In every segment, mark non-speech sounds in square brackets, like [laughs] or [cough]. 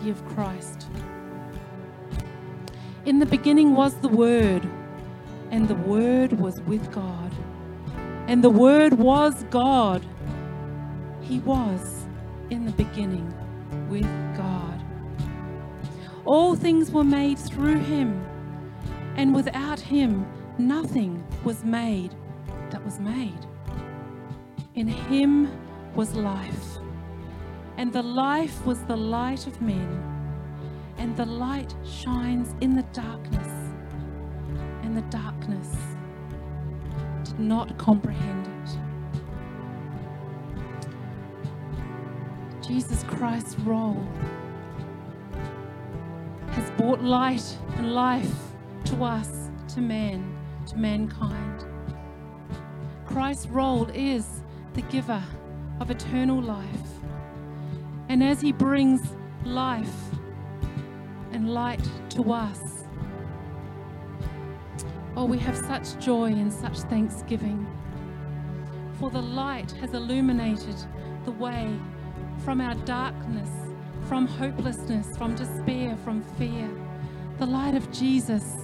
the deity of Christ. In the beginning was the Word, and the Word was with God, and the Word was God. He was in the beginning with God. All things were made through him, and without him, nothing was made that was made. In him was life, and the life was the light of men. And the light shines in the darkness, and the darkness did not comprehend it. Jesus Christ's role has brought light and life to us, to man, to mankind. Christ's role is the giver of eternal life. And as he brings life and light to us, oh, we have such joy and such thanksgiving. For the light has illuminated the way from our darkness, from hopelessness, from despair, from fear. The light of Jesus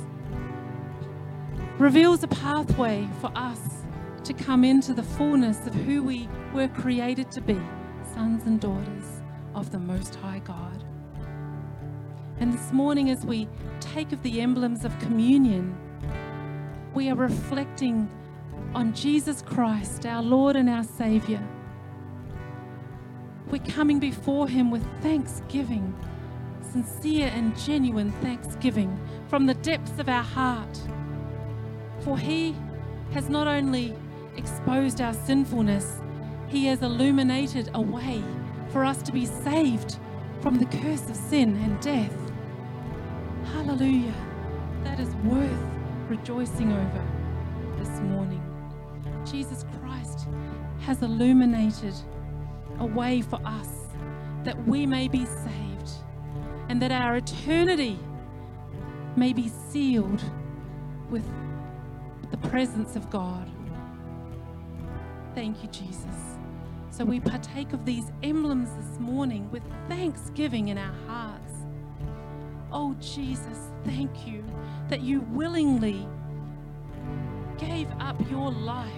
reveals a pathway for us to come into the fullness of who we were created to be sons and daughters of the Most High God. And this morning, as we take of the emblems of communion, we are reflecting on Jesus Christ, our Lord and our Savior. We're coming before Him with thanksgiving, sincere and genuine thanksgiving from the depths of our heart. For He has not only exposed our sinfulness, He has illuminated a way for us to be saved from the curse of sin and death. Hallelujah. That is worth rejoicing over this morning. Jesus Christ has illuminated a way for us that we may be saved and that our eternity may be sealed with the presence of God. Thank you, Jesus. So we partake of these emblems this morning with thanksgiving in our hearts. Oh, Jesus, thank you that you willingly gave up your life,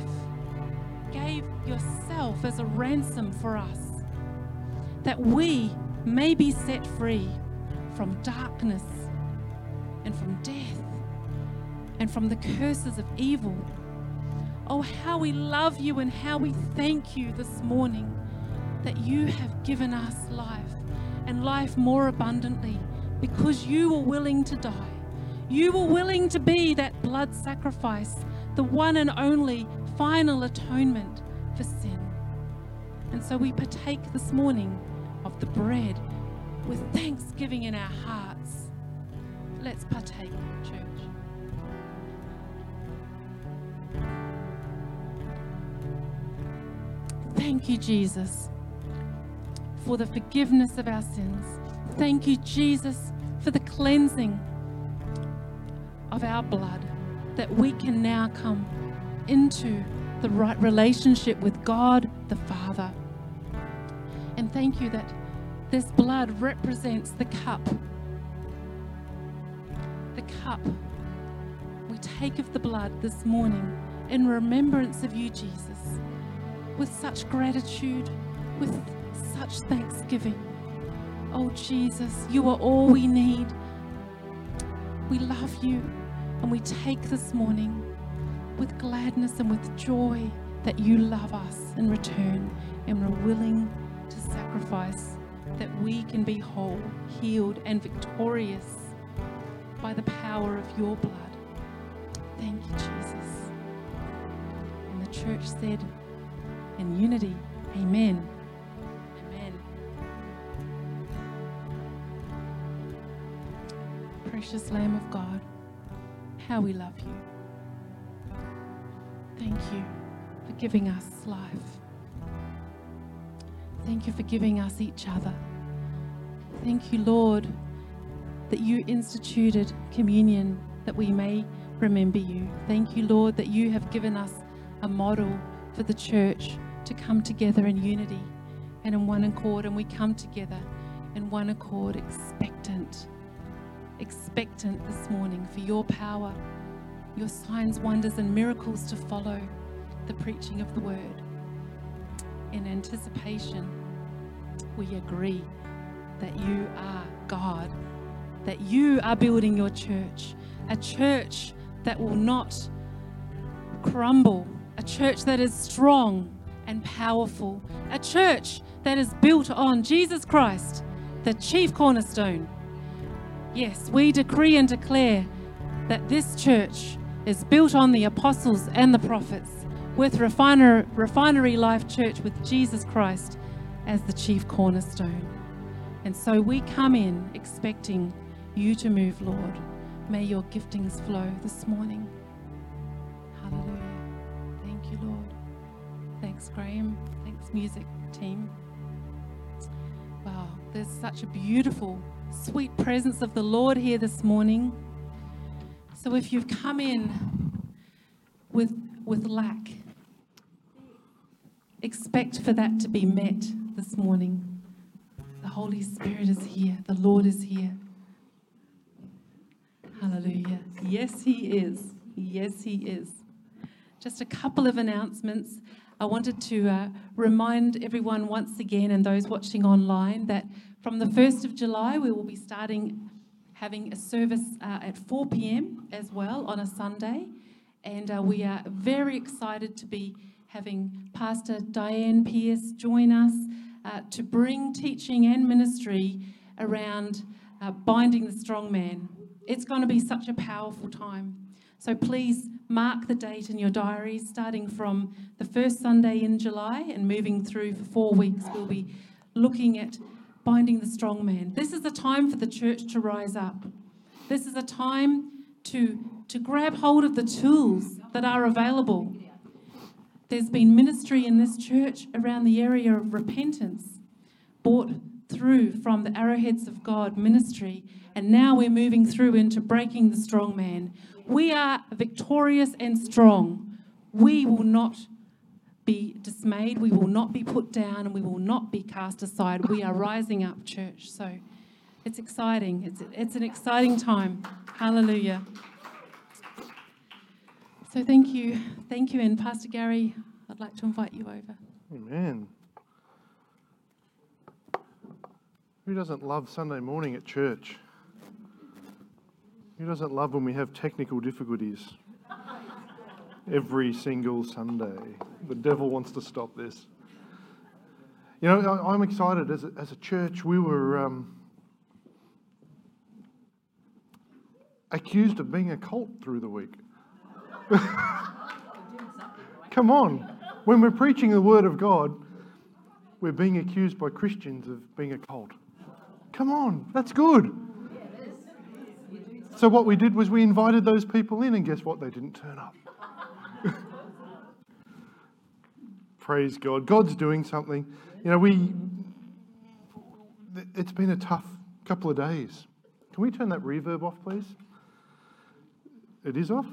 gave yourself as a ransom for us, that we may be set free from darkness and from death and from the curses of evil. Oh, how we love you and how we thank you this morning that you have given us life and life more abundantly because you were willing to die. You were willing to be that blood sacrifice, the one and only final atonement for sin. And so we partake this morning of the bread with thanksgiving in our hearts. Let's partake, church. Thank you, Jesus, for the forgiveness of our sins. Thank you, Jesus, for the cleansing of our blood, that we can now come into the right relationship with God the Father. And thank you that this blood represents the cup. The cup. We take of the blood this morning in remembrance of you, Jesus, with such gratitude, with such thanksgiving. Oh, Jesus, you are all we need. We love you and we take this morning with gladness and with joy that you love us in return and we're willing to sacrifice that we can be whole, healed, and victorious by the power of your blood. Thank you, Jesus. And the church said, in unity, Amen. Amen. Precious Lamb of God, how we love you. Thank you for giving us life. Thank you for giving us each other. Thank you, Lord, that you instituted communion that we may remember you. Thank you, Lord, that you have given us a model for the church to come together in unity and in one accord, and we come together in one accord, expectant, expectant this morning for your power, your signs, wonders, and miracles to follow the preaching of the word. In anticipation, we agree that you are God, that you are building your church, a church that will not crumble, a church that is strong and powerful, a church that is built on Jesus Christ, the chief cornerstone. Yes, we decree and declare that this church is built on the apostles and the prophets, with Refiner, Refinery Life Church with Jesus Christ as the chief cornerstone. And so we come in expecting you to move, Lord. May your giftings flow this morning. Thanks, Graham. Thanks, music team. Wow, there's such a beautiful, sweet presence of the Lord here this morning. So if you've come in with, with lack, expect for that to be met this morning. The Holy Spirit is here, the Lord is here. Hallelujah. Yes, He is. Yes, He is. Just a couple of announcements. I wanted to uh, remind everyone once again and those watching online that from the 1st of July we will be starting having a service uh, at 4 p.m. as well on a Sunday. And uh, we are very excited to be having Pastor Diane Pierce join us uh, to bring teaching and ministry around uh, binding the strong man. It's going to be such a powerful time. So please mark the date in your diaries, starting from the first Sunday in July and moving through for four weeks. We'll be looking at binding the strong man. This is a time for the church to rise up. This is a time to, to grab hold of the tools that are available. There's been ministry in this church around the area of repentance, brought through from the Arrowheads of God ministry, and now we're moving through into breaking the strong man. We are victorious and strong. We will not be dismayed, we will not be put down, and we will not be cast aside. We are rising up, church. So it's exciting. It's, it's an exciting time. Hallelujah. So thank you. Thank you. And Pastor Gary, I'd like to invite you over. Amen. Who doesn't love Sunday morning at church? Who doesn't love when we have technical difficulties? Every single Sunday. The devil wants to stop this. You know, I- I'm excited. As a, as a church, we were um, accused of being a cult through the week. [laughs] Come on. When we're preaching the Word of God, we're being accused by Christians of being a cult. Come on, that's good. So, what we did was we invited those people in, and guess what? They didn't turn up. [laughs] Praise God. God's doing something. You know, we. It's been a tough couple of days. Can we turn that reverb off, please? It is off?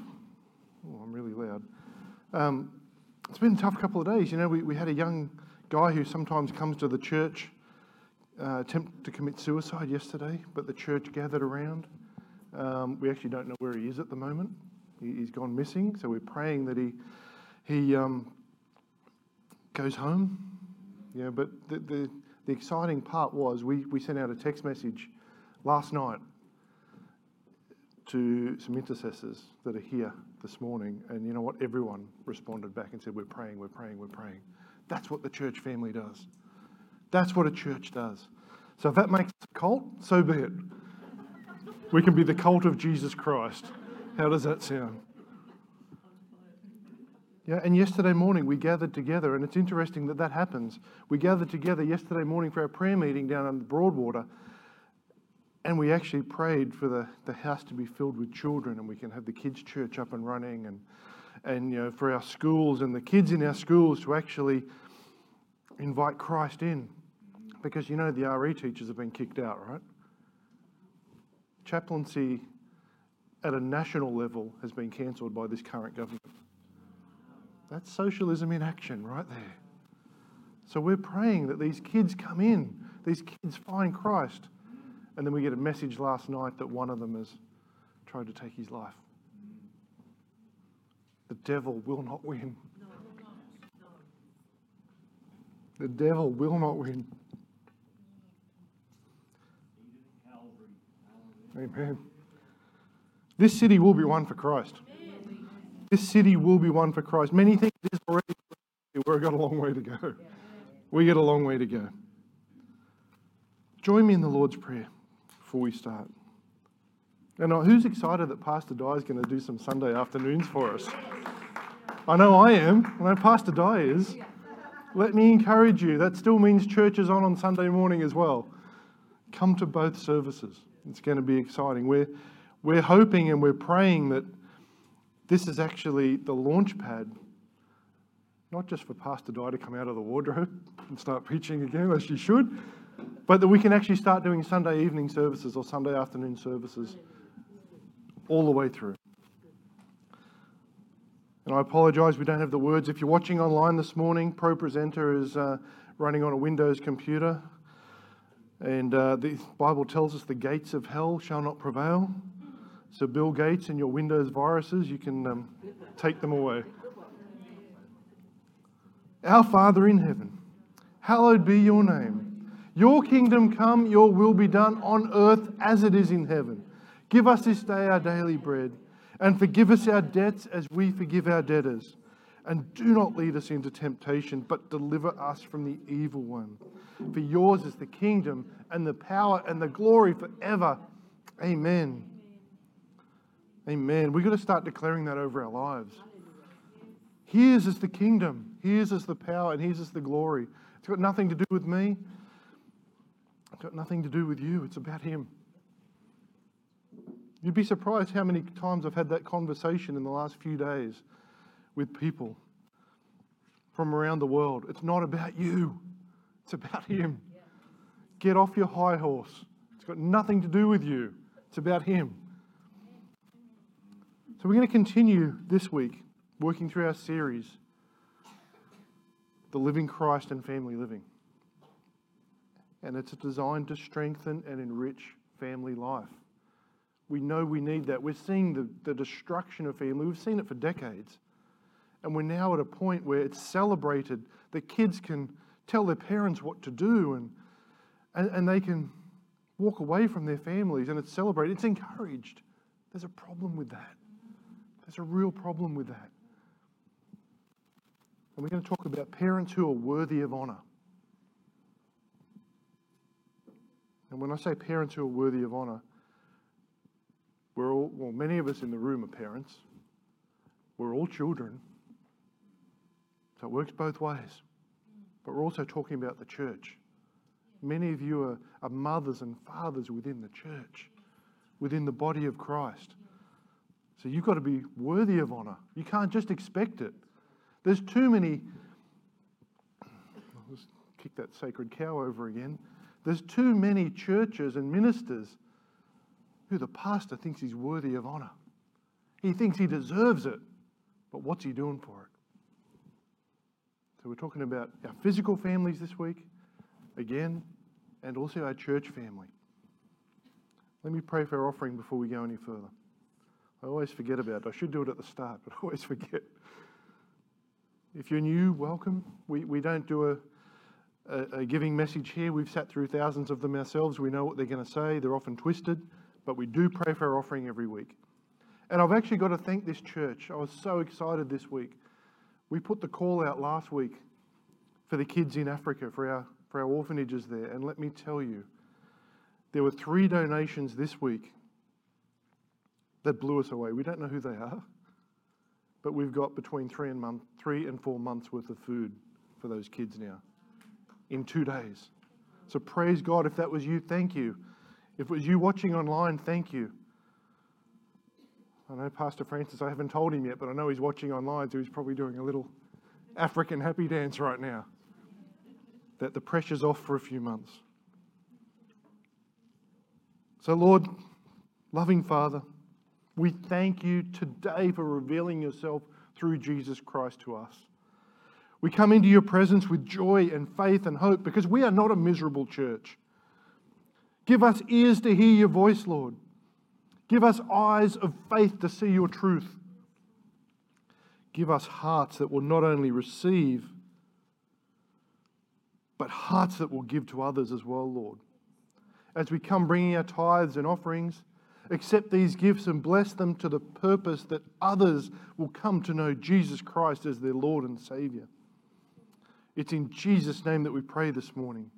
Oh, I'm really loud. Um, it's been a tough couple of days. You know, we, we had a young guy who sometimes comes to the church uh, attempt to commit suicide yesterday, but the church gathered around. Um, we actually don't know where he is at the moment. He, has gone missing, so we're praying that he he um, goes home. Yeah, but the, the, the exciting part was we, we sent out a text message last night to some intercessors that are here this morning, and you know what? Everyone responded back and said, We're praying, we're praying, we're praying. That's what the church family does. That's what a church does. So if that makes a cult, so be it. We can be the cult of Jesus Christ. How does that sound? Yeah, and yesterday morning we gathered together, and it's interesting that that happens. We gathered together yesterday morning for our prayer meeting down on the Broadwater, and we actually prayed for the, the house to be filled with children, and we can have the kids' church up and running, and, and you know, for our schools and the kids in our schools to actually invite Christ in. Because you know the RE teachers have been kicked out, right? Chaplaincy at a national level has been cancelled by this current government. That's socialism in action right there. So we're praying that these kids come in, these kids find Christ. And then we get a message last night that one of them has tried to take his life. The devil will not win. The devil will not win. Amen. This city will be won for Christ. This city will be won for Christ. Many think it is already. We've got a long way to go. We get a long way to go. Join me in the Lord's Prayer before we start. And uh, who's excited that Pastor Di is going to do some Sunday afternoons for us? I know I am. I know Pastor Di is. Let me encourage you. That still means church is on on Sunday morning as well. Come to both services. It's going to be exciting. We're, we're hoping and we're praying that this is actually the launch pad, not just for Pastor Di to come out of the wardrobe [laughs] and start preaching again, as she should, but that we can actually start doing Sunday evening services or Sunday afternoon services all the way through. And I apologise, we don't have the words. If you're watching online this morning, ProPresenter is uh, running on a Windows computer. And uh, the Bible tells us the gates of hell shall not prevail. So, Bill Gates and your Windows viruses, you can um, take them away. Our Father in heaven, hallowed be your name. Your kingdom come, your will be done on earth as it is in heaven. Give us this day our daily bread, and forgive us our debts as we forgive our debtors. And do not lead us into temptation, but deliver us from the evil one. For yours is the kingdom and the power and the glory forever. Amen. Amen. We've got to start declaring that over our lives. His is the kingdom, His is the power, and His is the glory. It's got nothing to do with me, it's got nothing to do with you. It's about Him. You'd be surprised how many times I've had that conversation in the last few days with people from around the world. It's not about you, it's about Him. Get off your high horse. It's got nothing to do with you, it's about Him. So, we're going to continue this week working through our series, The Living Christ and Family Living. And it's designed to strengthen and enrich family life. We know we need that. We're seeing the, the destruction of family. We've seen it for decades. And we're now at a point where it's celebrated that kids can tell their parents what to do and, and, and they can walk away from their families and it's celebrated. It's encouraged. There's a problem with that. There's a real problem with that. And we're going to talk about parents who are worthy of honour. And when I say parents who are worthy of honour, we're all, well, many of us in the room are parents. We're all children. So it works both ways. But we're also talking about the church. Many of you are, are mothers and fathers within the church, within the body of Christ. So you've got to be worthy of honour. You can't just expect it. There's too many. I'll just kick that sacred cow over again. There's too many churches and ministers who the pastor thinks he's worthy of honour. He thinks he deserves it, but what's he doing for it? So we're talking about our physical families this week, again, and also our church family. Let me pray for our offering before we go any further. I always forget about it. I should do it at the start, [laughs] but I always forget. If you're new, welcome. We, we don't do a, a, a giving message here. We've sat through thousands of them ourselves. We know what they're going to say. They're often twisted, but we do pray for our offering every week. And I've actually got to thank this church. I was so excited this week. We put the call out last week for the kids in Africa, for our, for our orphanages there. And let me tell you, there were three donations this week that blew us away. We don't know who they are, but we've got between three and, month, three and four months worth of food for those kids now in two days. So praise God. If that was you, thank you. If it was you watching online, thank you. I know Pastor Francis, I haven't told him yet, but I know he's watching online, so he's probably doing a little African happy dance right now. That the pressure's off for a few months. So, Lord, loving Father, we thank you today for revealing yourself through Jesus Christ to us. We come into your presence with joy and faith and hope because we are not a miserable church. Give us ears to hear your voice, Lord. Give us eyes of faith to see your truth. Give us hearts that will not only receive, but hearts that will give to others as well, Lord. As we come bringing our tithes and offerings, accept these gifts and bless them to the purpose that others will come to know Jesus Christ as their Lord and Savior. It's in Jesus' name that we pray this morning.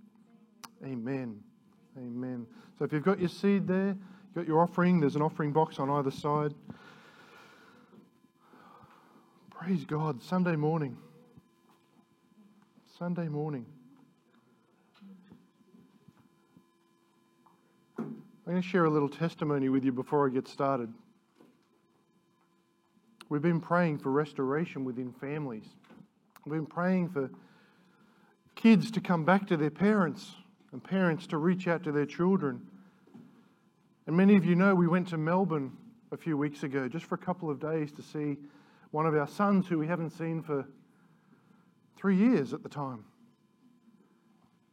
Amen. Amen. So if you've got your seed there, got your offering, there's an offering box on either side. Praise God. Sunday morning. Sunday morning. I'm going to share a little testimony with you before I get started. We've been praying for restoration within families. We've been praying for kids to come back to their parents and parents to reach out to their children. And many of you know we went to Melbourne a few weeks ago just for a couple of days to see one of our sons who we haven't seen for three years at the time.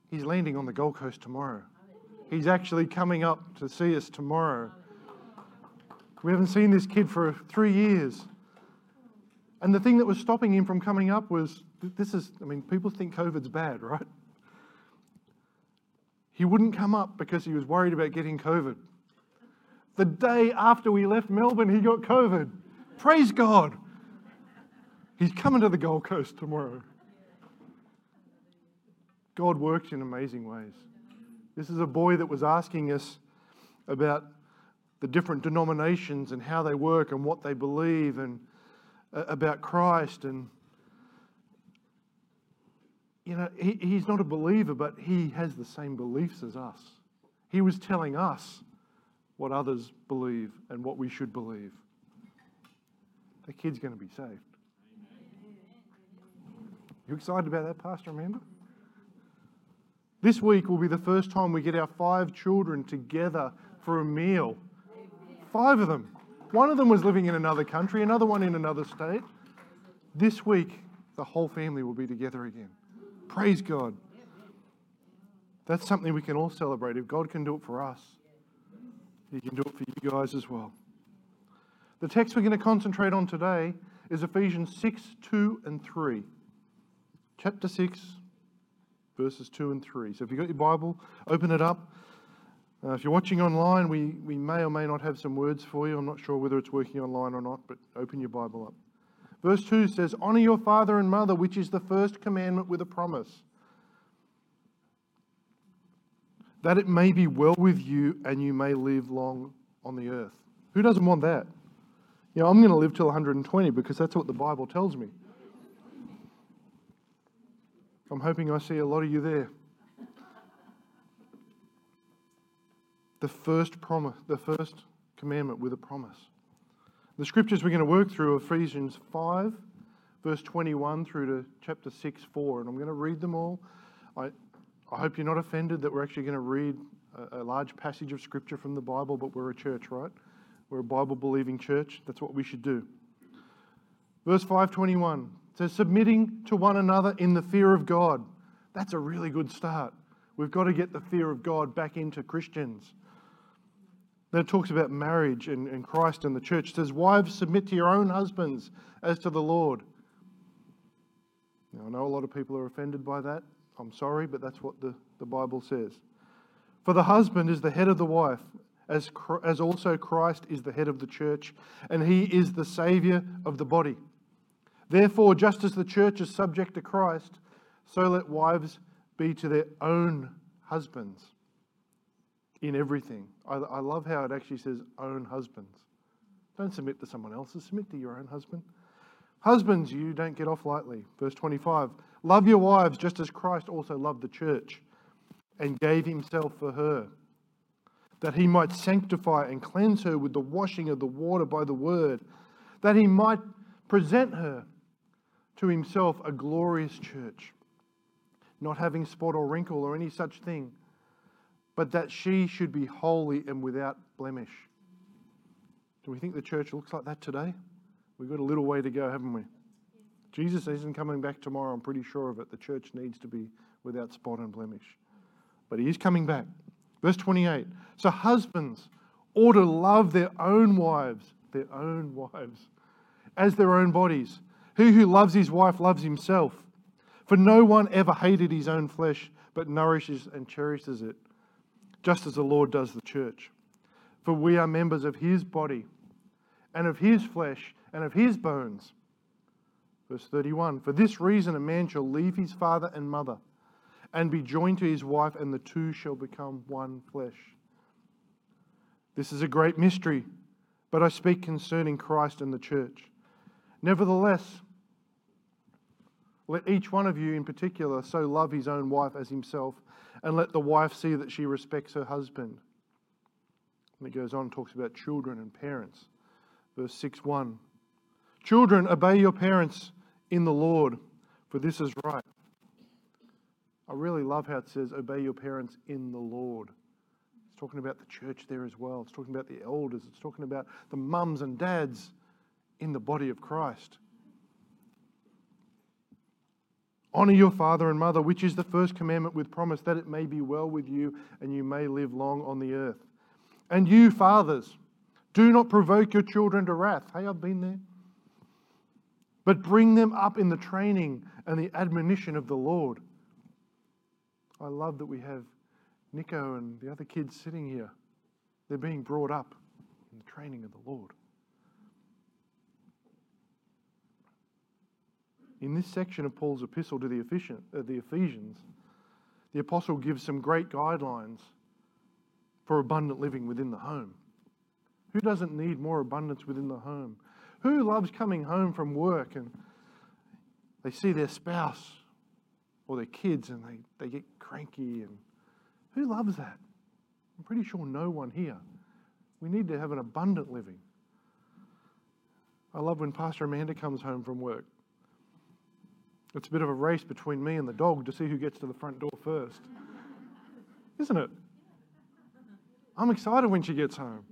He's landing on the Gold Coast tomorrow. He's actually coming up to see us tomorrow. We haven't seen this kid for three years. And the thing that was stopping him from coming up was this is, I mean, people think COVID's bad, [laughs] right? He wouldn't come up because he was worried about getting COVID. The day after we left Melbourne, he got COVID. Praise God. He's coming to the Gold Coast tomorrow. God works in amazing ways. This is a boy that was asking us about the different denominations and how they work and what they believe and uh, about Christ. And, you know, he, he's not a believer, but he has the same beliefs as us. He was telling us what others believe and what we should believe. The kid's going to be saved. You excited about that, Pastor Remember? This week will be the first time we get our five children together for a meal. Five of them. One of them was living in another country, another one in another state. This week, the whole family will be together again. Praise God. That's something we can all celebrate. If God can do it for us, He can do it for you guys as well. The text we're going to concentrate on today is Ephesians 6 2 and 3. Chapter 6, verses 2 and 3. So if you've got your Bible, open it up. Uh, if you're watching online, we, we may or may not have some words for you. I'm not sure whether it's working online or not, but open your Bible up. Verse 2 says, Honor your father and mother, which is the first commandment with a promise, that it may be well with you and you may live long on the earth. Who doesn't want that? You know, I'm going to live till 120 because that's what the Bible tells me. I'm hoping I see a lot of you there. The first promise, the first commandment with a promise. The scriptures we're going to work through are Ephesians 5, verse 21 through to chapter 6, 4, and I'm going to read them all. I, I hope you're not offended that we're actually going to read a, a large passage of scripture from the Bible, but we're a church, right? We're a Bible believing church. That's what we should do. Verse 521 says, submitting to one another in the fear of God. That's a really good start. We've got to get the fear of God back into Christians. Then it talks about marriage and, and Christ and the church. It says, Wives, submit to your own husbands as to the Lord. Now, I know a lot of people are offended by that. I'm sorry, but that's what the, the Bible says. For the husband is the head of the wife, as, as also Christ is the head of the church, and he is the Saviour of the body. Therefore, just as the church is subject to Christ, so let wives be to their own husbands in everything. I, I, love how it actually says own husbands. Don't submit to someone else's, submit to your own husband. Husbands, you don't get off lightly. Verse 25 Love your wives just as Christ also loved the church and gave himself for her, that he might sanctify and cleanse her with the washing of the water by the word, that he might present her to himself a glorious church, not having spot or wrinkle or any such thing, but that she should be holy and without blemish. Do we think the church looks like that today? We've got a little way to go, haven't we? Jesus isn't coming back tomorrow, I'm pretty sure of it. The church needs to be without spot and blemish. But he is coming back. Verse 28 So husbands ought to love their own wives, their own [laughs] wives, as their own bodies. He who loves his wife loves himself. For no one ever hated his own flesh, but nourishes and cherishes it, just as the Lord does the church. For we are members of his body, and of his flesh, and of his bones. Verse 31 For this reason, a man shall leave his father and mother and be joined to his wife, and the two shall become one flesh. This is a great mystery, but I speak concerning Christ and the church. Nevertheless, let each one of you in particular so love his own wife as himself, and let the wife see that she respects her husband. And it goes on and talks about children and parents. Verse 6 1. Children, obey your parents in the Lord, for this is right. I really love how it says, obey your parents in the Lord. It's talking about the church there as well. It's talking about the elders. It's talking about the mums and dads in the body of Christ. Honor your father and mother, which is the first commandment with promise, that it may be well with you and you may live long on the earth. And you, fathers, do not provoke your children to wrath. Hey, I've been there. But bring them up in the training and the admonition of the Lord. I love that we have Nico and the other kids sitting here. They're being brought up in the training of the Lord. In this section of Paul's epistle to the uh, Ephesians, the apostle gives some great guidelines for abundant living within the home. Who doesn't need more abundance within the home? Who loves coming home from work and they see their spouse or their kids and they, they get cranky and who loves that? I'm pretty sure no one here. We need to have an abundant living. I love when Pastor Amanda comes home from work. It's a bit of a race between me and the dog to see who gets to the front door first. Isn't it? I'm excited when she gets home.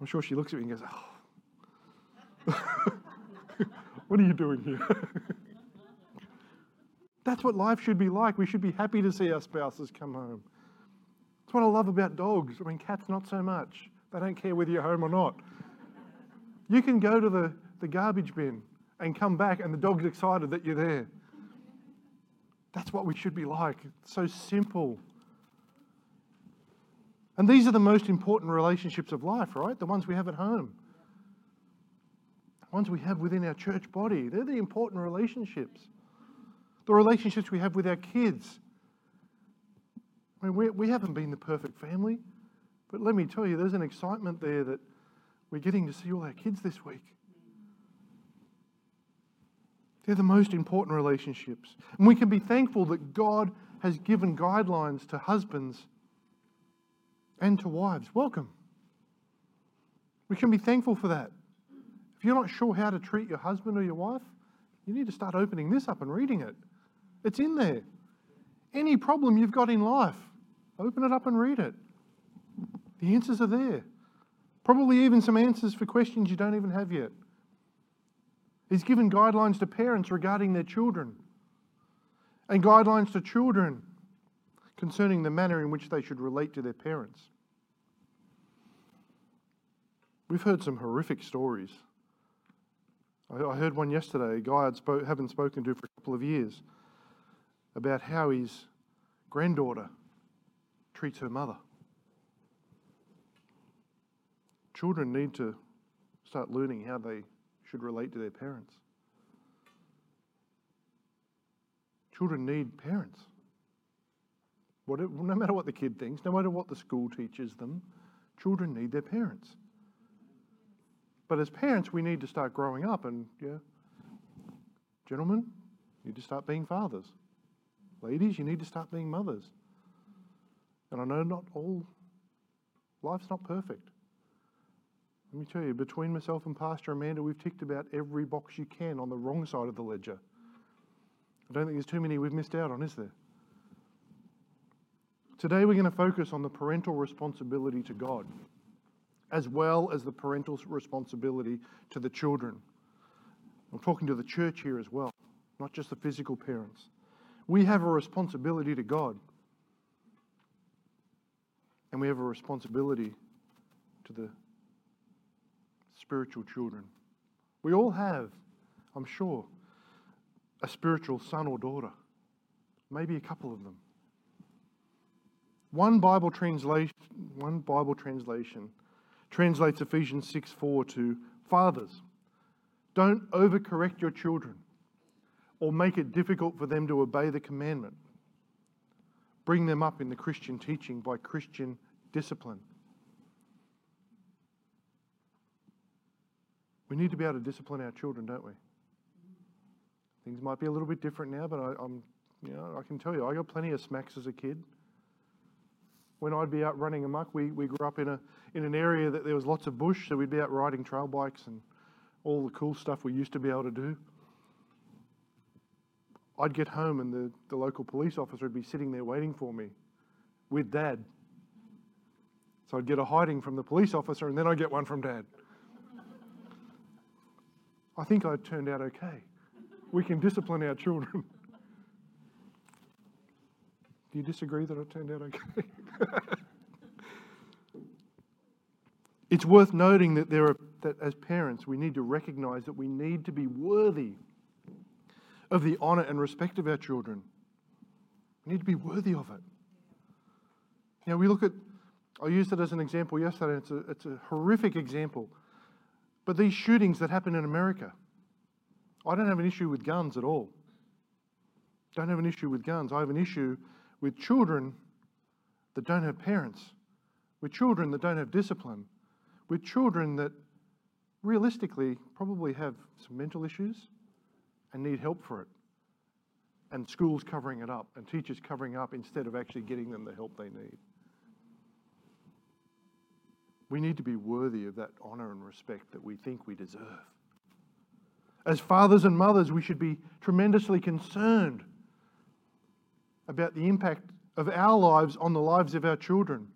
I'm sure she looks at me and goes, Oh, [laughs] what are you doing here? [laughs] That's what life should be like. We should be happy to see our spouses come home. That's what I love about dogs. I mean, cats, not so much. They don't care whether you're home or not. You can go to the, the garbage bin and come back, and the dog's excited that you're there. That's what we should be like. It's so simple. And these are the most important relationships of life, right? The ones we have at home, the ones we have within our church body. They're the important relationships the relationships we have with our kids. I mean, we, we haven't been the perfect family, but let me tell you, there's an excitement there that we're getting to see all our kids this week. They're the most important relationships. And we can be thankful that God has given guidelines to husbands and to wives. Welcome. We can be thankful for that. If you're not sure how to treat your husband or your wife, you need to start opening this up and reading it. It's in there. Any problem you've got in life, open it up and read it. The answers are there. Probably even some answers for questions you don't even have yet. He's given guidelines to parents regarding their children and guidelines to children concerning the manner in which they should relate to their parents. We've heard some horrific stories. I heard one yesterday, a guy I haven't spoken to for a couple of years about how his granddaughter treats her mother. Children need to start learning how they should relate to their parents. Children need parents. No matter what the kid thinks, no matter what the school teaches them, children need their parents. But as parents, we need to start growing up and, yeah, gentlemen, you need to start being fathers. Ladies, you need to start being mothers. And I know not all, life's not perfect. Let me tell you, between myself and Pastor Amanda, we've ticked about every box you can on the wrong side of the ledger. I don't think there's too many we've missed out on, is there? Today we're going to focus on the parental responsibility to God, as well as the parental responsibility to the children. I'm talking to the church here as well, not just the physical parents. We have a responsibility to God, and we have a responsibility to the spiritual children. We all have, I'm sure, a spiritual son or daughter, maybe a couple of them. One Bible translation, one Bible translation translates Ephesians 6 4 to fathers. Don't overcorrect your children or make it difficult for them to obey the commandment. Bring them up in the Christian teaching by Christian discipline. We need to be able to discipline our children, don't we? Things might be a little bit different now, but I, am you know, I can tell you, I got plenty of smacks as a kid. When I'd be out running amok, we, we grew up in, a, in an area that there was lots of bush, so we'd be out riding trail bikes and all the cool stuff we used to be able to do. I'd get home and the, the local police officer would be sitting there waiting for me with dad. So I'd get a hiding from the police officer and then I'd get one from dad. I think I turned out okay. We can discipline our children. [laughs] Do you disagree that I turned out okay? [laughs] it's worth noting that there are that as parents we need to recognize that we need to be worthy of the honor and respect of our children. We need to be worthy of it. Know, we look at I used it as an example yesterday. It's a, it's a horrific example. But these shootings that happen in America, I don't have an issue with guns at all. Don't have an issue with guns. I have an issue with children that don't have parents, with children that don't have discipline, with children that realistically probably have some mental issues and need help for it. And schools covering it up and teachers covering up instead of actually getting them the help they need. We need to be worthy of that honor and respect that we think we deserve. As fathers and mothers, we should be tremendously concerned about the impact of our lives on the lives of our children.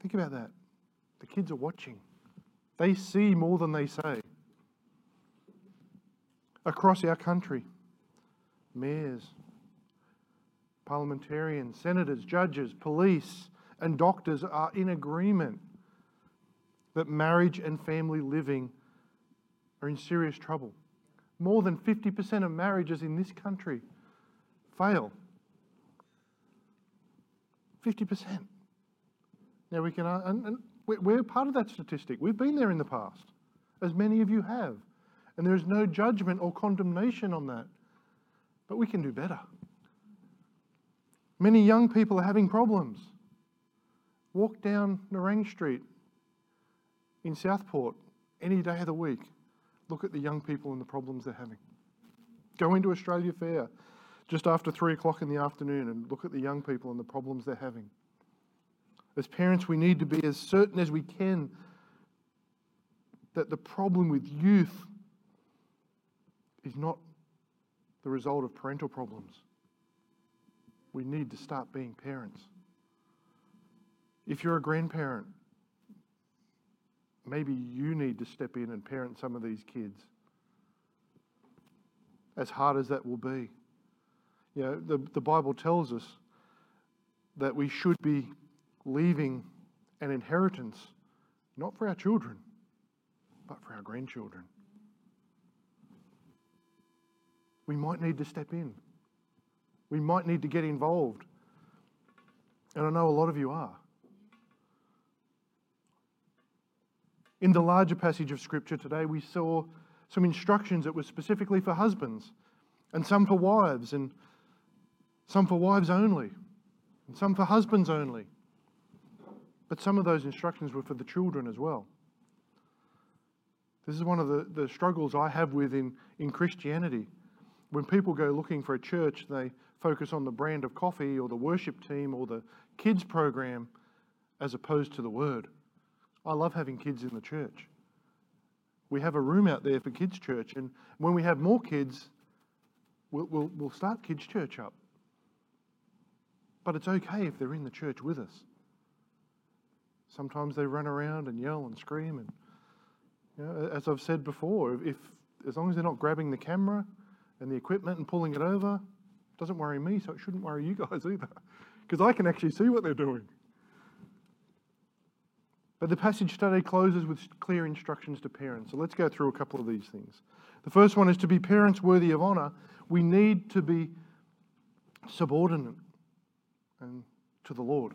Think about that. The kids are watching, they see more than they say. Across our country, mayors, parliamentarians, senators, judges, police, and doctors are in agreement that marriage and family living are in serious trouble. More than 50% of marriages in this country fail. 50%. Now we can, uh, and, and we're part of that statistic. We've been there in the past, as many of you have. And there is no judgment or condemnation on that. But we can do better. Many young people are having problems. Walk down Nerang Street in Southport any day of the week. Look at the young people and the problems they're having. Go into Australia Fair just after three o'clock in the afternoon and look at the young people and the problems they're having. As parents, we need to be as certain as we can that the problem with youth is not the result of parental problems we need to start being parents. If you're a grandparent, maybe you need to step in and parent some of these kids. As hard as that will be. You know, the, the Bible tells us that we should be leaving an inheritance not for our children, but for our grandchildren. We might need to step in. We might need to get involved. And I know a lot of you are. In the larger passage of Scripture today, we saw some instructions that were specifically for husbands, and some for wives, and some for wives only, and some for husbands only. But some of those instructions were for the children as well. This is one of the, the struggles I have with in, in Christianity. When people go looking for a church, they focus on the brand of coffee or the worship team or the kids program as opposed to the word. I love having kids in the church. We have a room out there for kids' church, and when we have more kids, we'll, we'll, we'll start kids' church up. But it's okay if they're in the church with us. Sometimes they run around and yell and scream, and You know, as I've said before, if as long as they're not grabbing the camera and the equipment and pulling it over, doesn't worry me, so it shouldn't worry you guys [laughs] either, because I can actually see what they're doing. But the passage today closes with clear instructions to parents. So let's go through a couple of these things. The first one is to be parents worthy of honour, we need to be subordinate and to the Lord.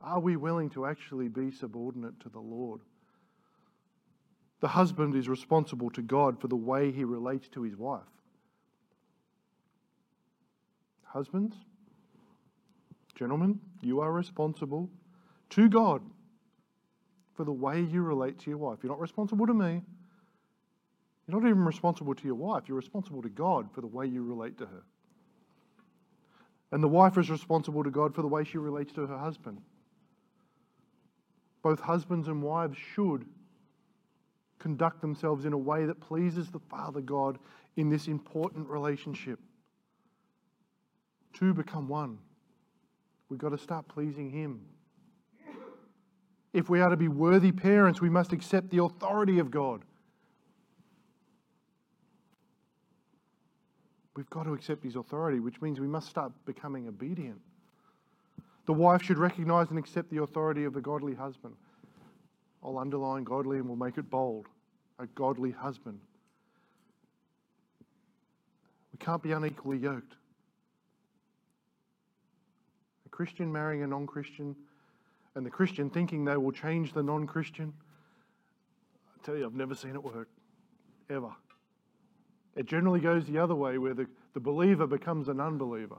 Are we willing to actually be subordinate to the Lord? The husband is responsible to God for the way he relates to his wife. Husbands, gentlemen, you are responsible to God for the way you relate to your wife. You're not responsible to me. You're not even responsible to your wife. You're responsible to God for the way you relate to her. And the wife is responsible to God for the way she relates to her husband. Both husbands and wives should conduct themselves in a way that pleases the Father God in this important relationship. Two become one. We've got to start pleasing Him. If we are to be worthy parents, we must accept the authority of God. We've got to accept His authority, which means we must start becoming obedient. The wife should recognize and accept the authority of the godly husband. I'll underline godly and we'll make it bold. A godly husband. We can't be unequally yoked. A Christian marrying a non Christian and the Christian thinking they will change the non Christian, I tell you, I've never seen it work, ever. It generally goes the other way, where the, the believer becomes an unbeliever.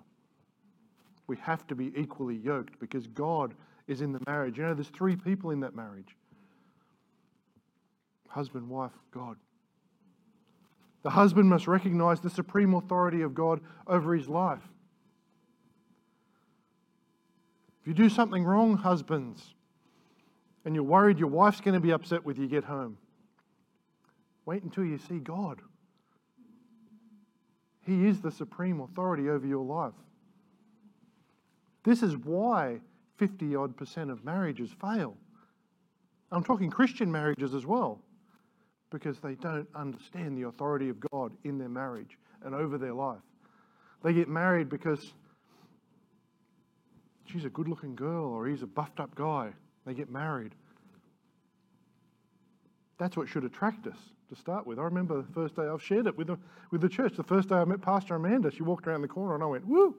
We have to be equally yoked because God is in the marriage. You know, there's three people in that marriage husband, wife, God. The husband must recognize the supreme authority of God over his life. If you do something wrong, husbands, and you're worried your wife's going to be upset with you get home, wait until you see God. He is the supreme authority over your life. This is why 50 odd percent of marriages fail. I'm talking Christian marriages as well, because they don't understand the authority of God in their marriage and over their life. They get married because she's a good looking girl or he's a buffed up guy. They get married. That's what should attract us to start with. I remember the first day I've shared it with the, with the church. The first day I met Pastor Amanda, she walked around the corner and I went, Woo!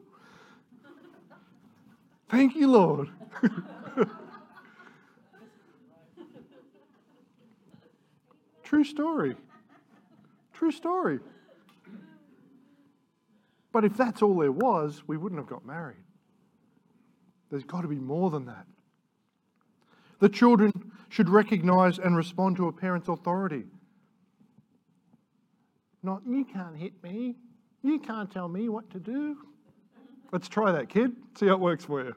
[laughs] Thank you, Lord. [laughs] True story. True story. But if that's all there was, we wouldn't have got married. There's got to be more than that. The children should recognize and respond to a parent's authority. Not, you can't hit me. You can't tell me what to do. Let's try that, kid. See how it works for you.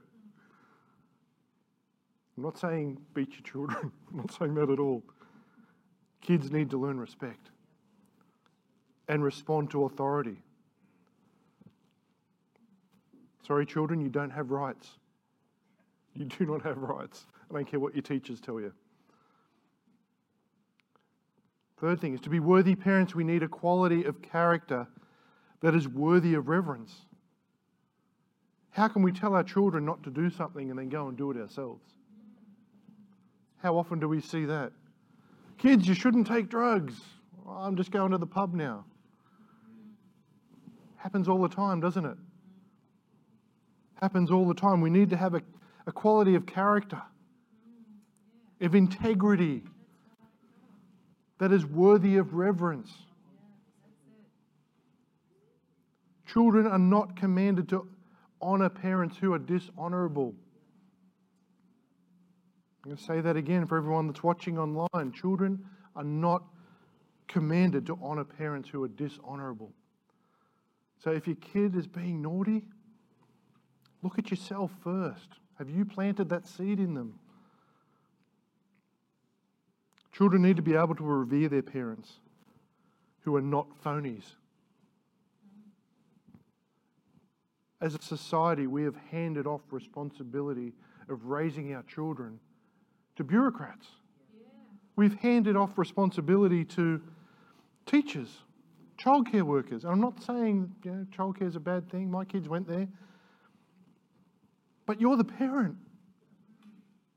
I'm not saying beat your children. [laughs] I'm not saying that at all. Kids need to learn respect and respond to authority. Sorry, children, you don't have rights. You do not have rights. I don't care what your teachers tell you. Third thing is to be worthy parents, we need a quality of character that is worthy of reverence. How can we tell our children not to do something and then go and do it ourselves? How often do we see that? Kids, you shouldn't take drugs. I'm just going to the pub now. Happens all the time, doesn't it? Happens all the time. We need to have a a quality of character, of integrity that is worthy of reverence. Children are not commanded to honor parents who are dishonorable. I'm going to say that again for everyone that's watching online. Children are not commanded to honor parents who are dishonorable. So if your kid is being naughty, look at yourself first. Have you planted that seed in them? Children need to be able to revere their parents who are not phonies. As a society, we have handed off responsibility of raising our children to bureaucrats. We've handed off responsibility to teachers, childcare workers. And I'm not saying you know, childcare is a bad thing. My kids went there. But you're the parent.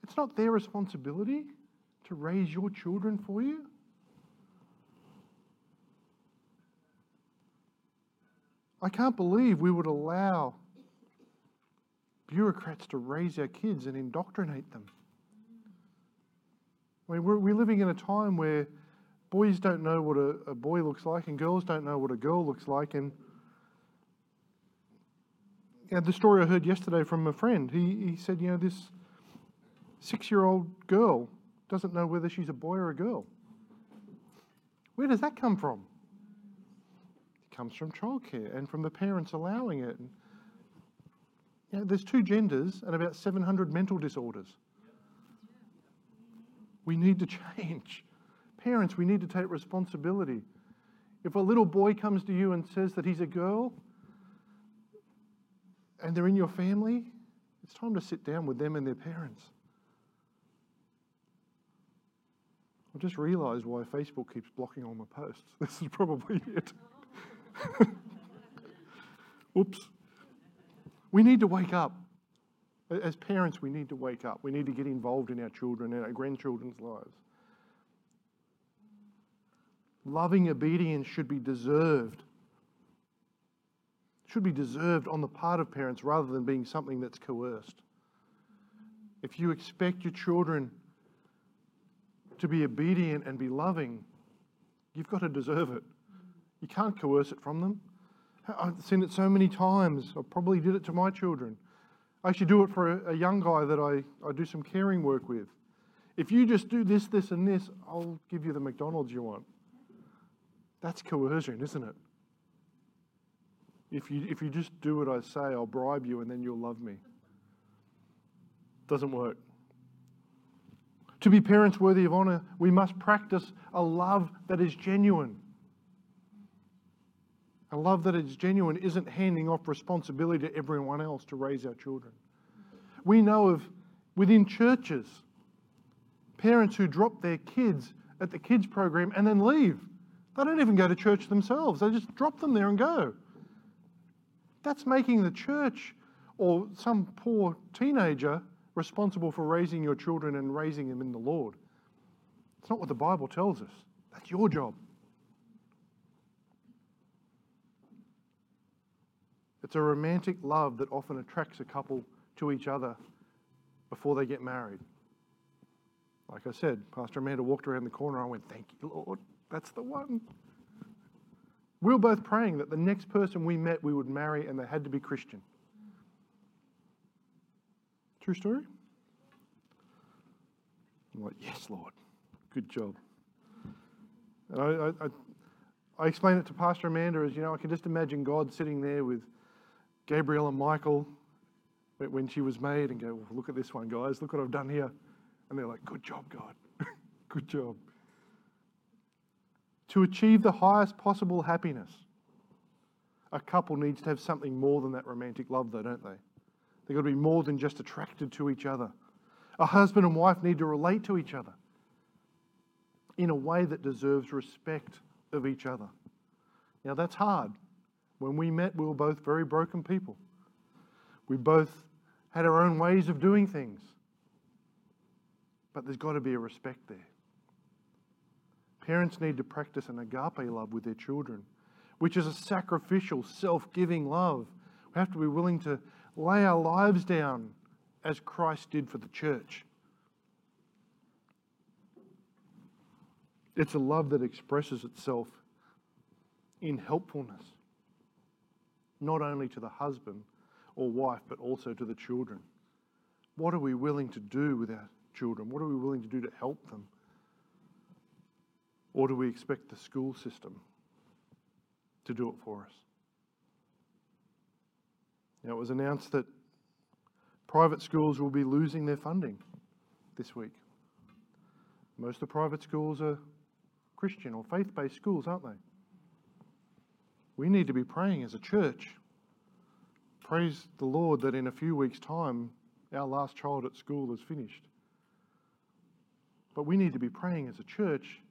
It's not their responsibility to raise your children for you. I can't believe we would allow bureaucrats to raise our kids and indoctrinate them. I mean, we're, we're living in a time where boys don't know what a, a boy looks like and girls don't know what a girl looks like. And the story I heard yesterday from a friend, he, he said, you know, this six year old girl doesn't know whether she's a boy or a girl. Where does that come from? It comes from childcare and from the parents allowing it. And, you know, there's two genders and about 700 mental disorders. We need to [laughs] change. Parents, we need to take responsibility. If a little boy comes to you and says that he's a girl and they're in your family, it's time to sit down with them and their parents. I just realised why Facebook keeps blocking all my posts. [laughs] This is probably it. [laughs] Oops. We need to wake up. As parents, we need to wake up. We need to get involved in our children and our grandchildren's lives. Loving obedience should be deserved. Should be deserved on the part of parents rather than being something that's coerced. If you expect your children to be obedient and be loving, you've got to deserve it. You can't coerce it from them. I've seen it so many times. I probably did it to my children. I actually do it for a, young guy that I, I do some caring work with. If you just do this, this, and this, I'll give you the McDonald's you want. That's coercion, isn't it? If you, if you just do what I say, I'll bribe you and then you'll love me. Doesn't work. To be parents worthy of honour, we must practice a love that is genuine. A love that is genuine isn't handing off responsibility to everyone else to raise our children. We know of within churches parents who drop their kids at the kids program and then leave. They don't even go to church themselves, they just drop them there and go. That's making the church or some poor teenager responsible for raising your children and raising them in the Lord. It's not what the Bible tells us. That's your job. It's a romantic love that often attracts a couple to each other before they get married. Like I said, Pastor Amanda walked around the corner. I went, Thank you, Lord. That's the one. We were both praying that the next person we met we would marry and they had to be Christian. True story? I'm like, yes, Lord. Good job. And I, I, I, explained it to Pastor Amanda as, you know, I can just imagine God sitting there with Gabriel and Michael when she was made and go, well, look at this one, guys. Look what I've done here. And they're like, good job, God. [laughs] good job. To achieve the highest possible happiness, a couple needs to have something more than that romantic love, though, don't they? They've got to be more than just attracted to each other. A husband and wife need to relate to each other in a way that deserves respect of each other. Now, that's hard. When we met, we were both very broken people. We both had our own ways of doing things. But there's got to be a respect there. Parents need to practice an agape love with their children, which is a sacrificial, self giving love. We have to be willing to lay our lives down as Christ did for the church. It's a love that expresses itself in helpfulness, not only to the husband or wife, but also to the children. What are we willing to do with our children? What are we willing to do to help them? Or do we expect the school system to do it for us? Now, it was announced that private schools will be losing their funding this week. Most of the private schools are Christian or faith based schools, aren't they? We need to be praying as a church. Praise the Lord that in a few weeks' time, our last child at school is finished. But we need to be praying as a church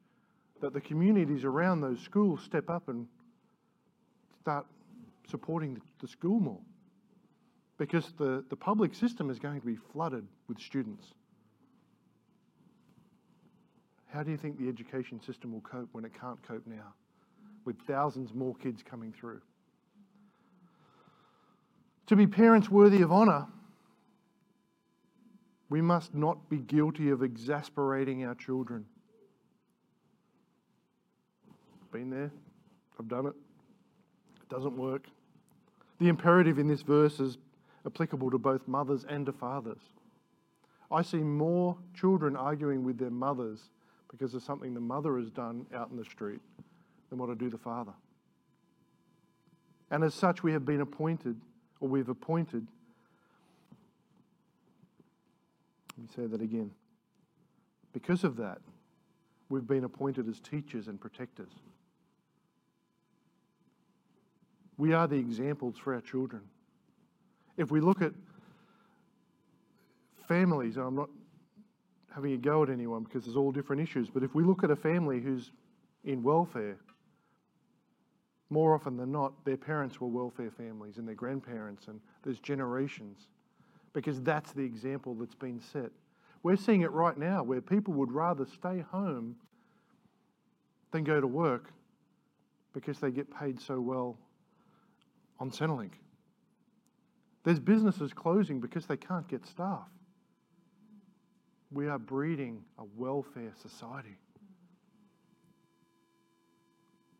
that the communities around those schools step up and start supporting the school more. Because the, the public system is going to be flooded with students. How do you think the education system will cope when it can't cope now, with thousands more kids coming through? To be parents worthy of honour, we must not be guilty of exasperating our children. Been there, I've done it. It doesn't work. The imperative in this verse is applicable to both mothers and to fathers. I see more children arguing with their mothers because of something the mother has done out in the street than what I do the father. And as such, we have been appointed, or we've appointed, let me say that again. Because of that, we've been appointed as teachers and protectors. We are the examples for our children. If we look at families, I'm not having a go at anyone because there's all different issues, but if we look at a family who's in welfare, more often than not, their parents were welfare families and their grandparents, and there's generations because that's the example that's been set. We're seeing it right now where people would rather stay home than go to work because they get paid so well on Centrelink. There's businesses closing because they can't get staff. We are breeding a welfare society.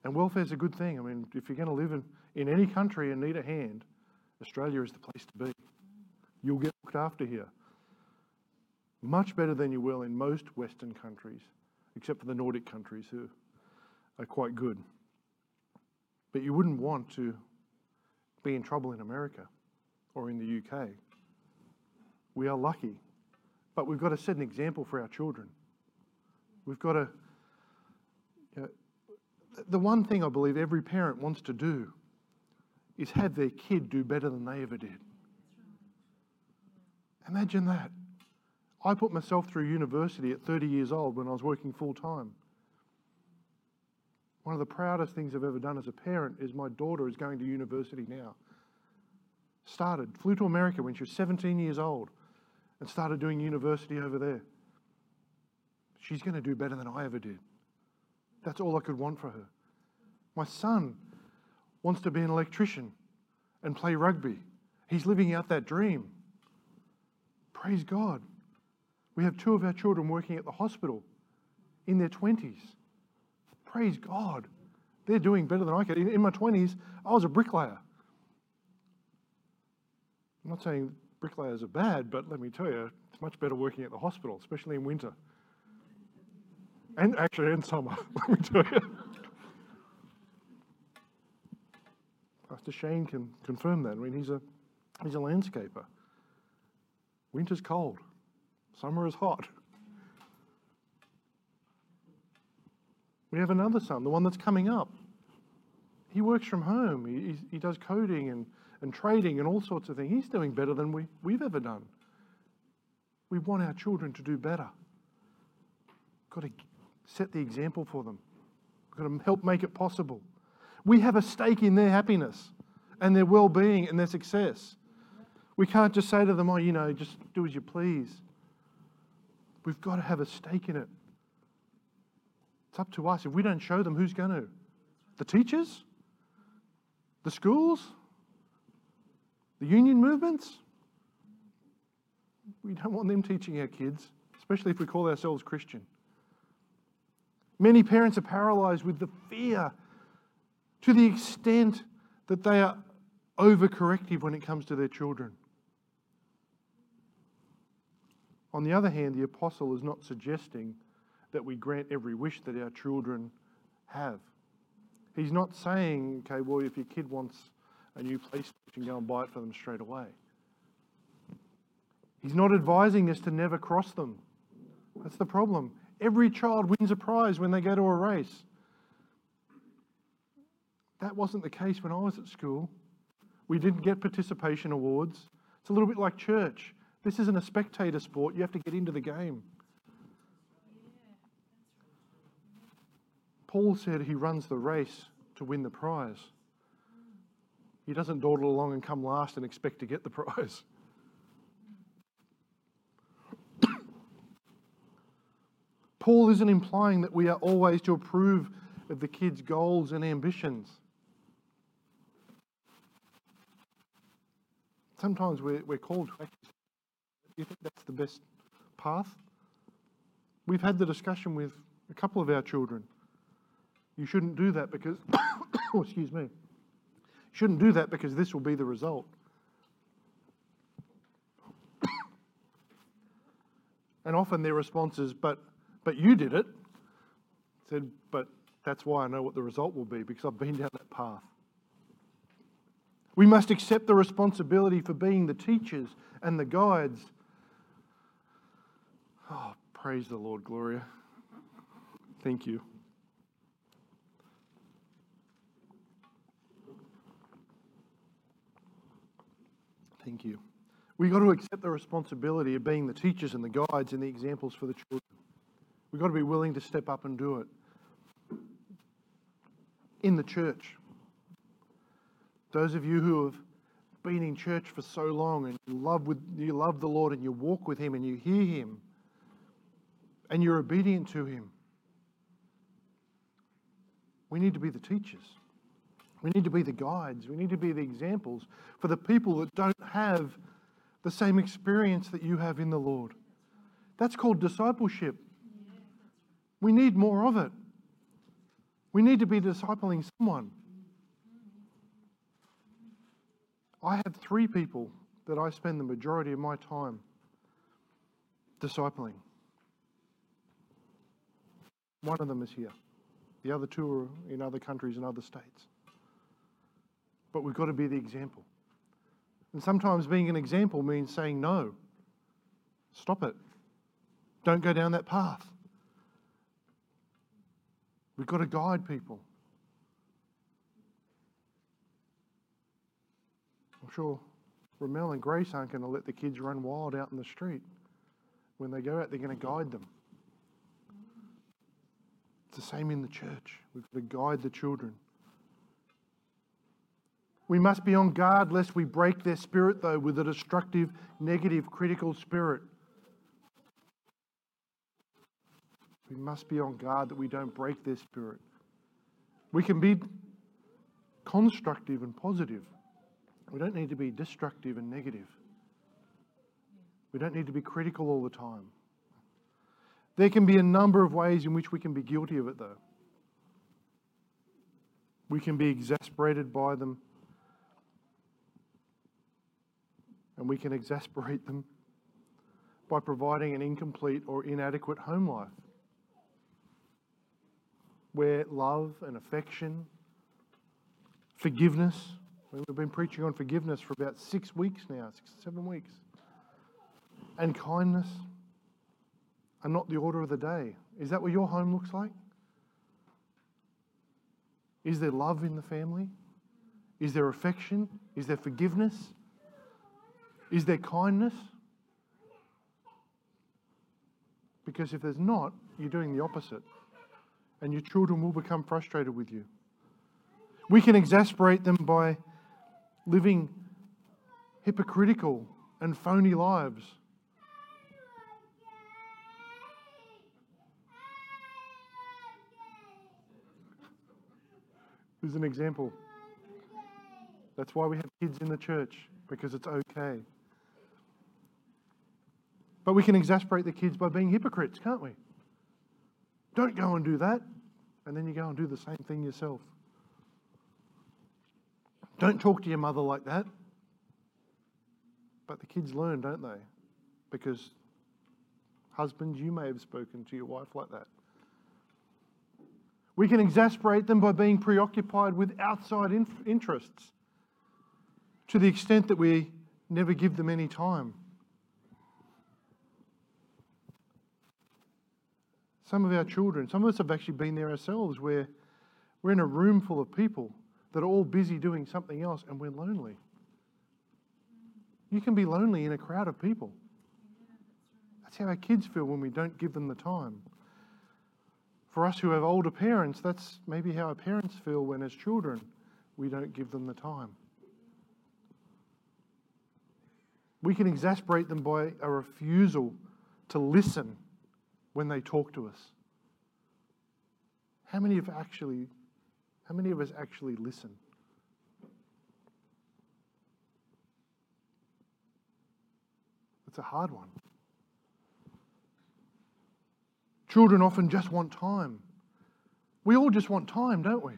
And welfare is a good thing. I mean, if you're going to live in, in any country and need a hand, Australia is the place to be. You'll get looked after here. Much better than you will in most Western countries, except for the Nordic countries who are quite good. But you wouldn't want to be in trouble in America or in the UK. We are lucky, but we've got to set an example for our children. We've got to. You know, the one thing I believe every parent wants to do is have their kid do better than they ever did. Imagine that. I put myself through university at 30 years old when I was working full time. One of the proudest things I've ever done as a parent is my daughter is going to university now. Started, flew to America when she was 17 years old and started doing university over there. She's going to do better than I ever did. That's all I could want for her. My son wants to be an electrician and play rugby. He's living out that dream. Praise God. We have two of our children working at the hospital in their 20s. Praise God. They're doing better than I could. In, in my 20s, I was a bricklayer. I'm not saying bricklayers are bad, but let me tell you, it's much better working at the hospital, especially in winter. And actually, in summer, [laughs] let me tell you. Pastor Shane can confirm that. I mean, he's a, he's a landscaper. Winter's cold, summer is hot. We have another son, the one that's coming up. He works from home. He, he does coding and, and trading and all sorts of things. He's doing better than we, we've ever done. We want our children to do better. Got to set the example for them. We've got to help make it possible. We have a stake in their happiness and their well being and their success. We can't just say to them, oh, you know, just do as you please. We've got to have a stake in it. Up to us. If we don't show them, who's going to? The teachers? The schools? The union movements? We don't want them teaching our kids, especially if we call ourselves Christian. Many parents are paralyzed with the fear to the extent that they are overcorrective when it comes to their children. On the other hand, the apostle is not suggesting that we grant every wish that our children have. He's not saying, okay, well, if your kid wants a new PlayStation, go and buy it for them straight away. He's not advising us to never cross them. That's the problem. Every child wins a prize when they go to a race. That wasn't the case when I was at school. We didn't get participation awards. It's a little bit like church. This isn't a spectator sport. You have to get into the game. Paul said he runs the race to win the prize. He doesn't dawdle along and come last and expect to get the [laughs] prize. Paul isn't implying that we are always to approve of the kids' goals and ambitions. Sometimes we're, we're called to you think that's the best path? We've had the discussion with a couple of our children. You shouldn't do that because, [coughs] oh, excuse me, shouldn't do that because this will be the result. [coughs] and often their response is, but, but you did it. I said, but that's why I know what the result will be because I've been down that path. We must accept the responsibility for being the teachers and the guides. Oh, praise the Lord, Gloria. Thank you. Thank you. We've got to accept the responsibility of being the teachers and the guides and the examples for the children. We've got to be willing to step up and do it. In the church, those of you who have been in church for so long and you love, with, you love the Lord and you walk with Him and you hear Him and you're obedient to Him, we need to be the teachers. We need to be the guides. We need to be the examples for the people that don't have the same experience that you have in the Lord. That's called discipleship. We need more of it. We need to be discipling someone. I have three people that I spend the majority of my time discipling. One of them is here. The other two are in other countries and other states. But we've got to be the example. And sometimes being an example means saying no. Stop it. Don't go down that path. We've got to guide people. I'm sure Ramel and Grace aren't going to let the kids run wild out in the street. When they go out, they're going to guide them. It's the same in the church. We've got to guide the children. We must be on guard lest we break their spirit, though, with a destructive, negative, critical spirit. We must be on guard that we don't break their spirit. We can be constructive and positive. We don't need to be destructive and negative. We don't need to be critical all the time. There can be a number of ways in which we can be guilty of it, though. We can be exasperated by them, and we can exasperate them by providing an incomplete or inadequate home life where love and affection, forgiveness, we've been preaching on forgiveness for about six weeks now, six, seven weeks, and kindness are not the order of the day. Is that what your home looks like? Is there love in the family? Is there affection? Is there forgiveness? Is there kindness? Because if there's not, you're doing the opposite. And your children will become frustrated with you. We can exasperate them by living hypocritical and phony lives Here's an example. That's why we have kids in the church, because it's okay. But we can exasperate the kids by being hypocrites, can't we? Don't go and do that. And then you go and do the same thing yourself. Don't talk to your mother like that. But the kids learn, don't they? Because husbands, you may have spoken to your wife like that. We can exasperate them by being preoccupied with outside interests to the extent that we never give them any time. Some of our children, some of us have actually been there ourselves where we're in a room full of people that are all busy doing something else and we're lonely. You can be lonely in a crowd of people. That's how our kids feel when we don't give them the time. For us who have older parents, that's maybe how our parents feel when, as children, we don't give them the time. We can exasperate them by a refusal to listen when they talk to us. How many of actually how many of us actually listen? It's a hard one. Children often just want time. We all just want time, don't we?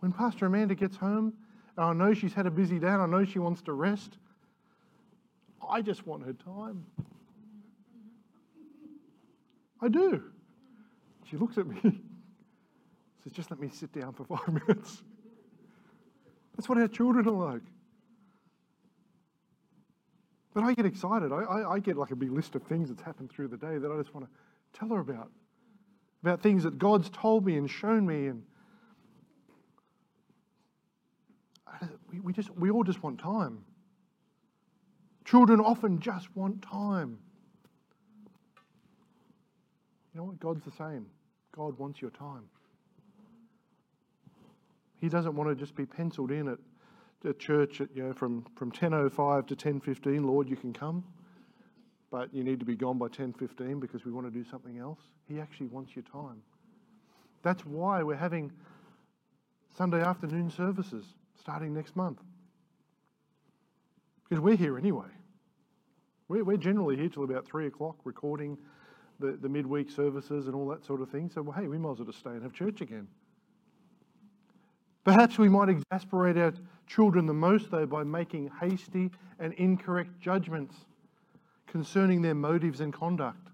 When Pastor Amanda gets home, I know she's had a busy day and I know she wants to rest, I just want her time. I do. She looks at me, [laughs] says, just let me sit down for five [laughs] minutes. That's what our children are like. But I get excited. I, I, I, get like a big list of things that's happened through the day that I just want to tell her about. About things that God's told me and shown me. And we, we, just, we all just want time. Children often just want time. You know what? God's the same. God wants your time. He doesn't want to just be penciled in at church at, you know, from, from 10.05 to 10.15, Lord, you can come, but you need to be gone by 10.15 because we want to do something else. He actually wants your time. That's why we're having Sunday afternoon services starting next month. Because we're here anyway. We're, we're generally here till about 3 o'clock recording the, the midweek services and all that sort of thing. So, well, hey, we might as well just stay and have church again. Perhaps we might exasperate our children the most, though, by making hasty and incorrect judgments concerning their motives and conduct.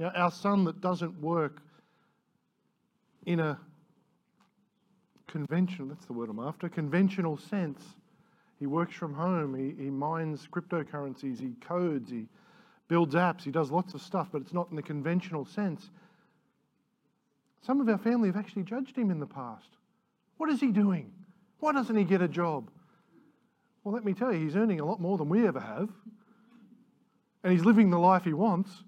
Know, our son that doesn't work in a conventional, that's the word I'm after, conventional sense. He works from home, he, he mines cryptocurrencies, he codes, he builds apps, he does lots of stuff, but it's not in the conventional sense. Some of our family have actually judged him in the past. What is he doing? Why doesn't he get a job? Well, let me tell you, he's earning a lot more than we ever have. And he's living the life he wants.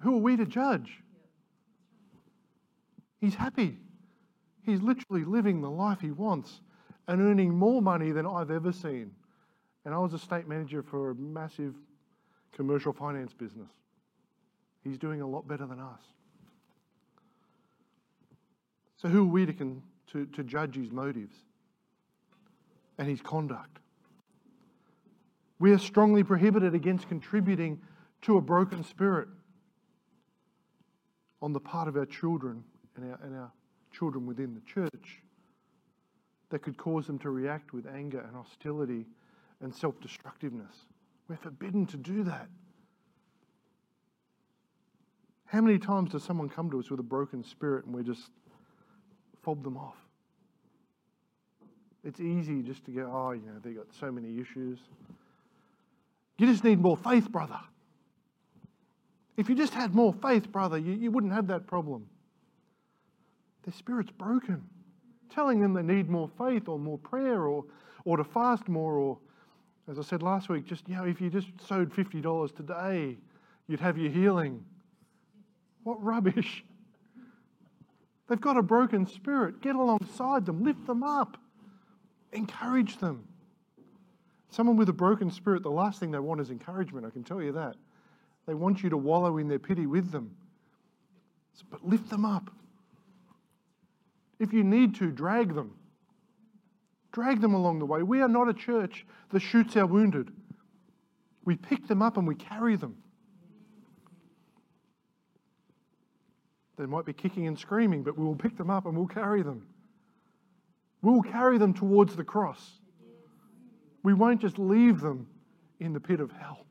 Who are we to judge? He's happy. He's literally living the life he wants and earning more money than I've ever seen. And I was a state manager for a massive commercial finance business. He's doing a lot better than us. So, who are we to, con- to, to judge his motives and his conduct? We are strongly prohibited against contributing to a broken spirit on the part of our children and our, and our children within the church that could cause them to react with anger and hostility and self destructiveness. We're forbidden to do that. How many times does someone come to us with a broken spirit and we're just fob them off. It's easy just to go, oh, you know, they've got so many issues. You just need more faith, brother. If you just had more faith, brother, you, you wouldn't have that problem. Their spirit's broken. Telling them they need more faith or more prayer or, or to fast more or, as I said last week, just, you know, if you just sowed $50 today, you'd have your healing. What rubbish. They've got a broken spirit. Get alongside them, lift them up, encourage them. Someone with a broken spirit, the last thing they want is encouragement, I can tell you that. They want you to wallow in their pity with them. But lift them up. If you need to, drag them. Drag them along the way. We are not a church that shoots our wounded. We pick them up and we carry them. They might be kicking and screaming, but we will pick them up and we'll carry them. We'll carry them towards the cross. We won't just leave them in the pit of hell.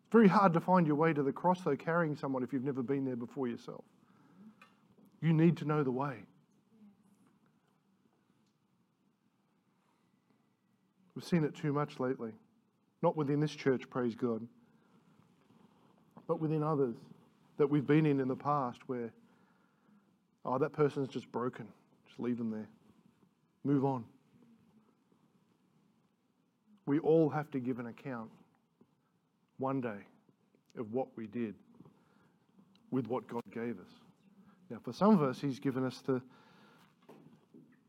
It's very hard to find your way to the cross, though, carrying someone if you've never been there before yourself. You need to know the way. We've seen it too much lately. Not within this church, praise God but within others that we've been in in the past where, oh, that person's just broken. Just leave them there. Move on. We all have to give an account one day of what we did with what God gave us. Now, for some of us, He's given us the,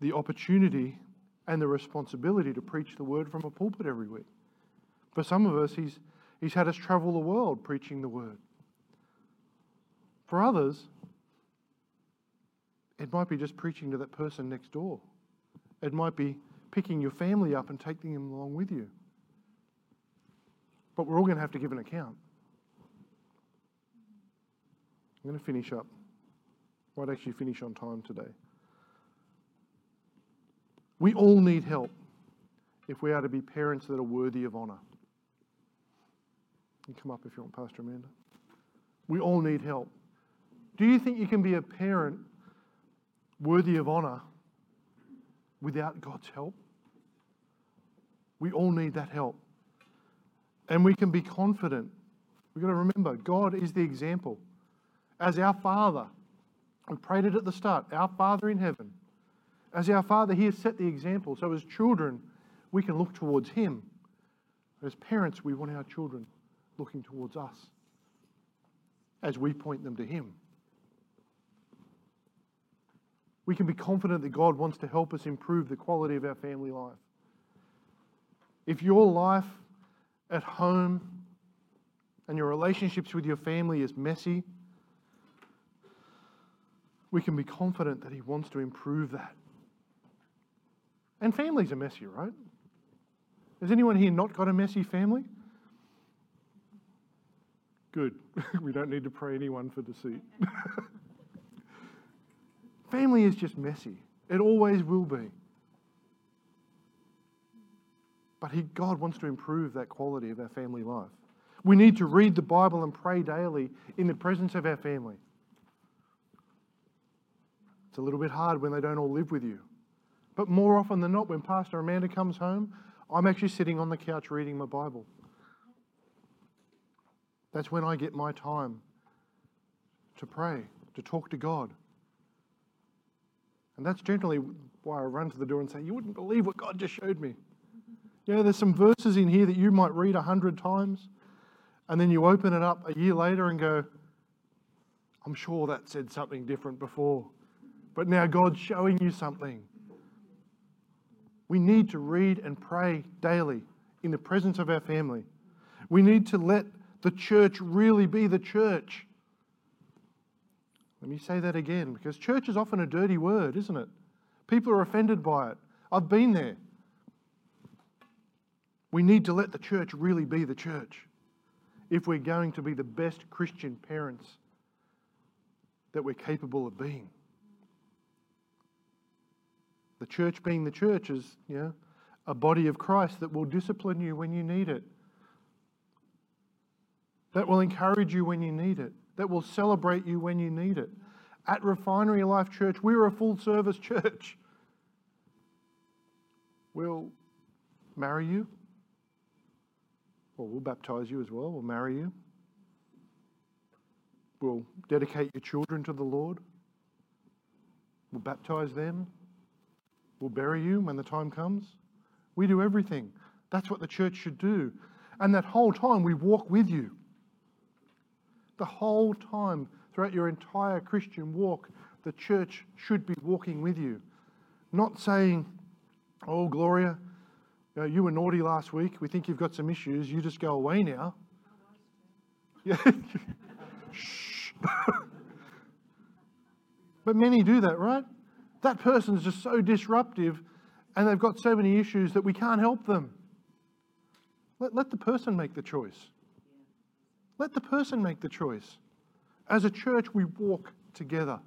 the opportunity and the responsibility to preach the word from a pulpit every week. For some of us, He's, he's had us travel the world preaching the word. For others, it might be just preaching to that person next door. It might be picking your family up and taking them along with you. But we're all going to have to give an account. I'm going to finish up. Might actually finish on time today. We all need help if we are to be parents that are worthy of honour. You come up if you want, Pastor Amanda. We all need help. Do you think you can be a parent worthy of honour without God's help? We all need that help. And we can be confident. We've got to remember, God is the example. As our Father, we prayed it at the start, our Father in heaven. As our Father, He has set the example. So as children, we can look towards Him. As parents, we want our children looking towards us as we point them to Him. We can be confident that God wants to help us improve the quality of our family life. If your life at home and your relationships with your family is messy, we can be confident that He wants to improve that. And families are messy, right? Has anyone here not got a messy family? Good. [laughs] we don't need to pray anyone for deceit. [laughs] family is just messy. It always will be. But he, God wants to improve that quality of our family life. We need to read the Bible and pray daily in the presence of our family. It's a little bit hard when they don't all live with you. But more often than not, when Pastor Amanda comes home, I'm actually sitting on the couch reading my Bible. That's when I get my time to pray, to talk to God. And that's generally why I run to the door and say, You wouldn't believe what God just showed me. Yeah, there's some verses in here that you might read a hundred times, and then you open it up a year later and go, I'm sure that said something different before. But now God's showing you something. We need to read and pray daily in the presence of our family. We need to let the church really be the church. Let me say that again because church is often a dirty word, isn't it? People are offended by it. I've been there. We need to let the church really be the church if we're going to be the best Christian parents that we're capable of being. The church being the church is, know, a body of Christ that will discipline you when you need it, that will encourage you when you need it, that will celebrate you when you need it. At Refinery Life Church, we're a full service church. We'll marry you, well, we'll baptize you as well. We'll marry you. We'll dedicate your children to the Lord. We'll baptize them. We'll bury you when the time comes. We do everything. That's what the church should do. And that whole time we walk with you. The whole time, throughout your entire Christian walk, the church should be walking with you. Not saying, Oh, Gloria, you, know, you were naughty last week. We think you've got some issues. You just go away now. Yeah. [laughs] Shh. [laughs] but many do that, right? That person's just so disruptive and they've got so many issues that we can't help them. Let, let the person make the choice. Let the person make the choice. As a church, we walk together.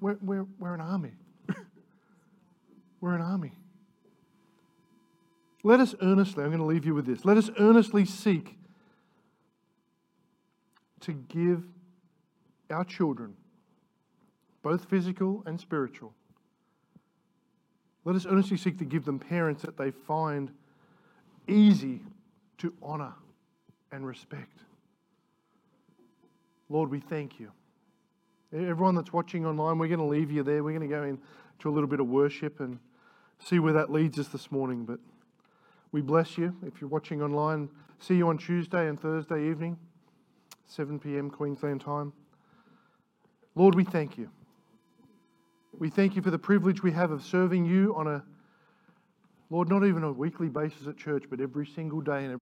We're, we're, we're an army. [coughs] we're an army. Let us earnestly, I'm going to leave you with this, let us earnestly seek to give our children, both physical and spiritual, let us earnestly seek to give them parents that they find easy to honour and respect. Lord, we thank you. Everyone that's watching online, we're going to leave you there. We're going to go into a little bit of worship and see where that leads us this morning. But We bless you. If you're watching online, see you on Tuesday and Thursday evening, 7 p.m. Queensland time. Lord, we thank you. We thank you for the privilege we have of serving you on a, Lord, not even a weekly basis at church, but every single day and every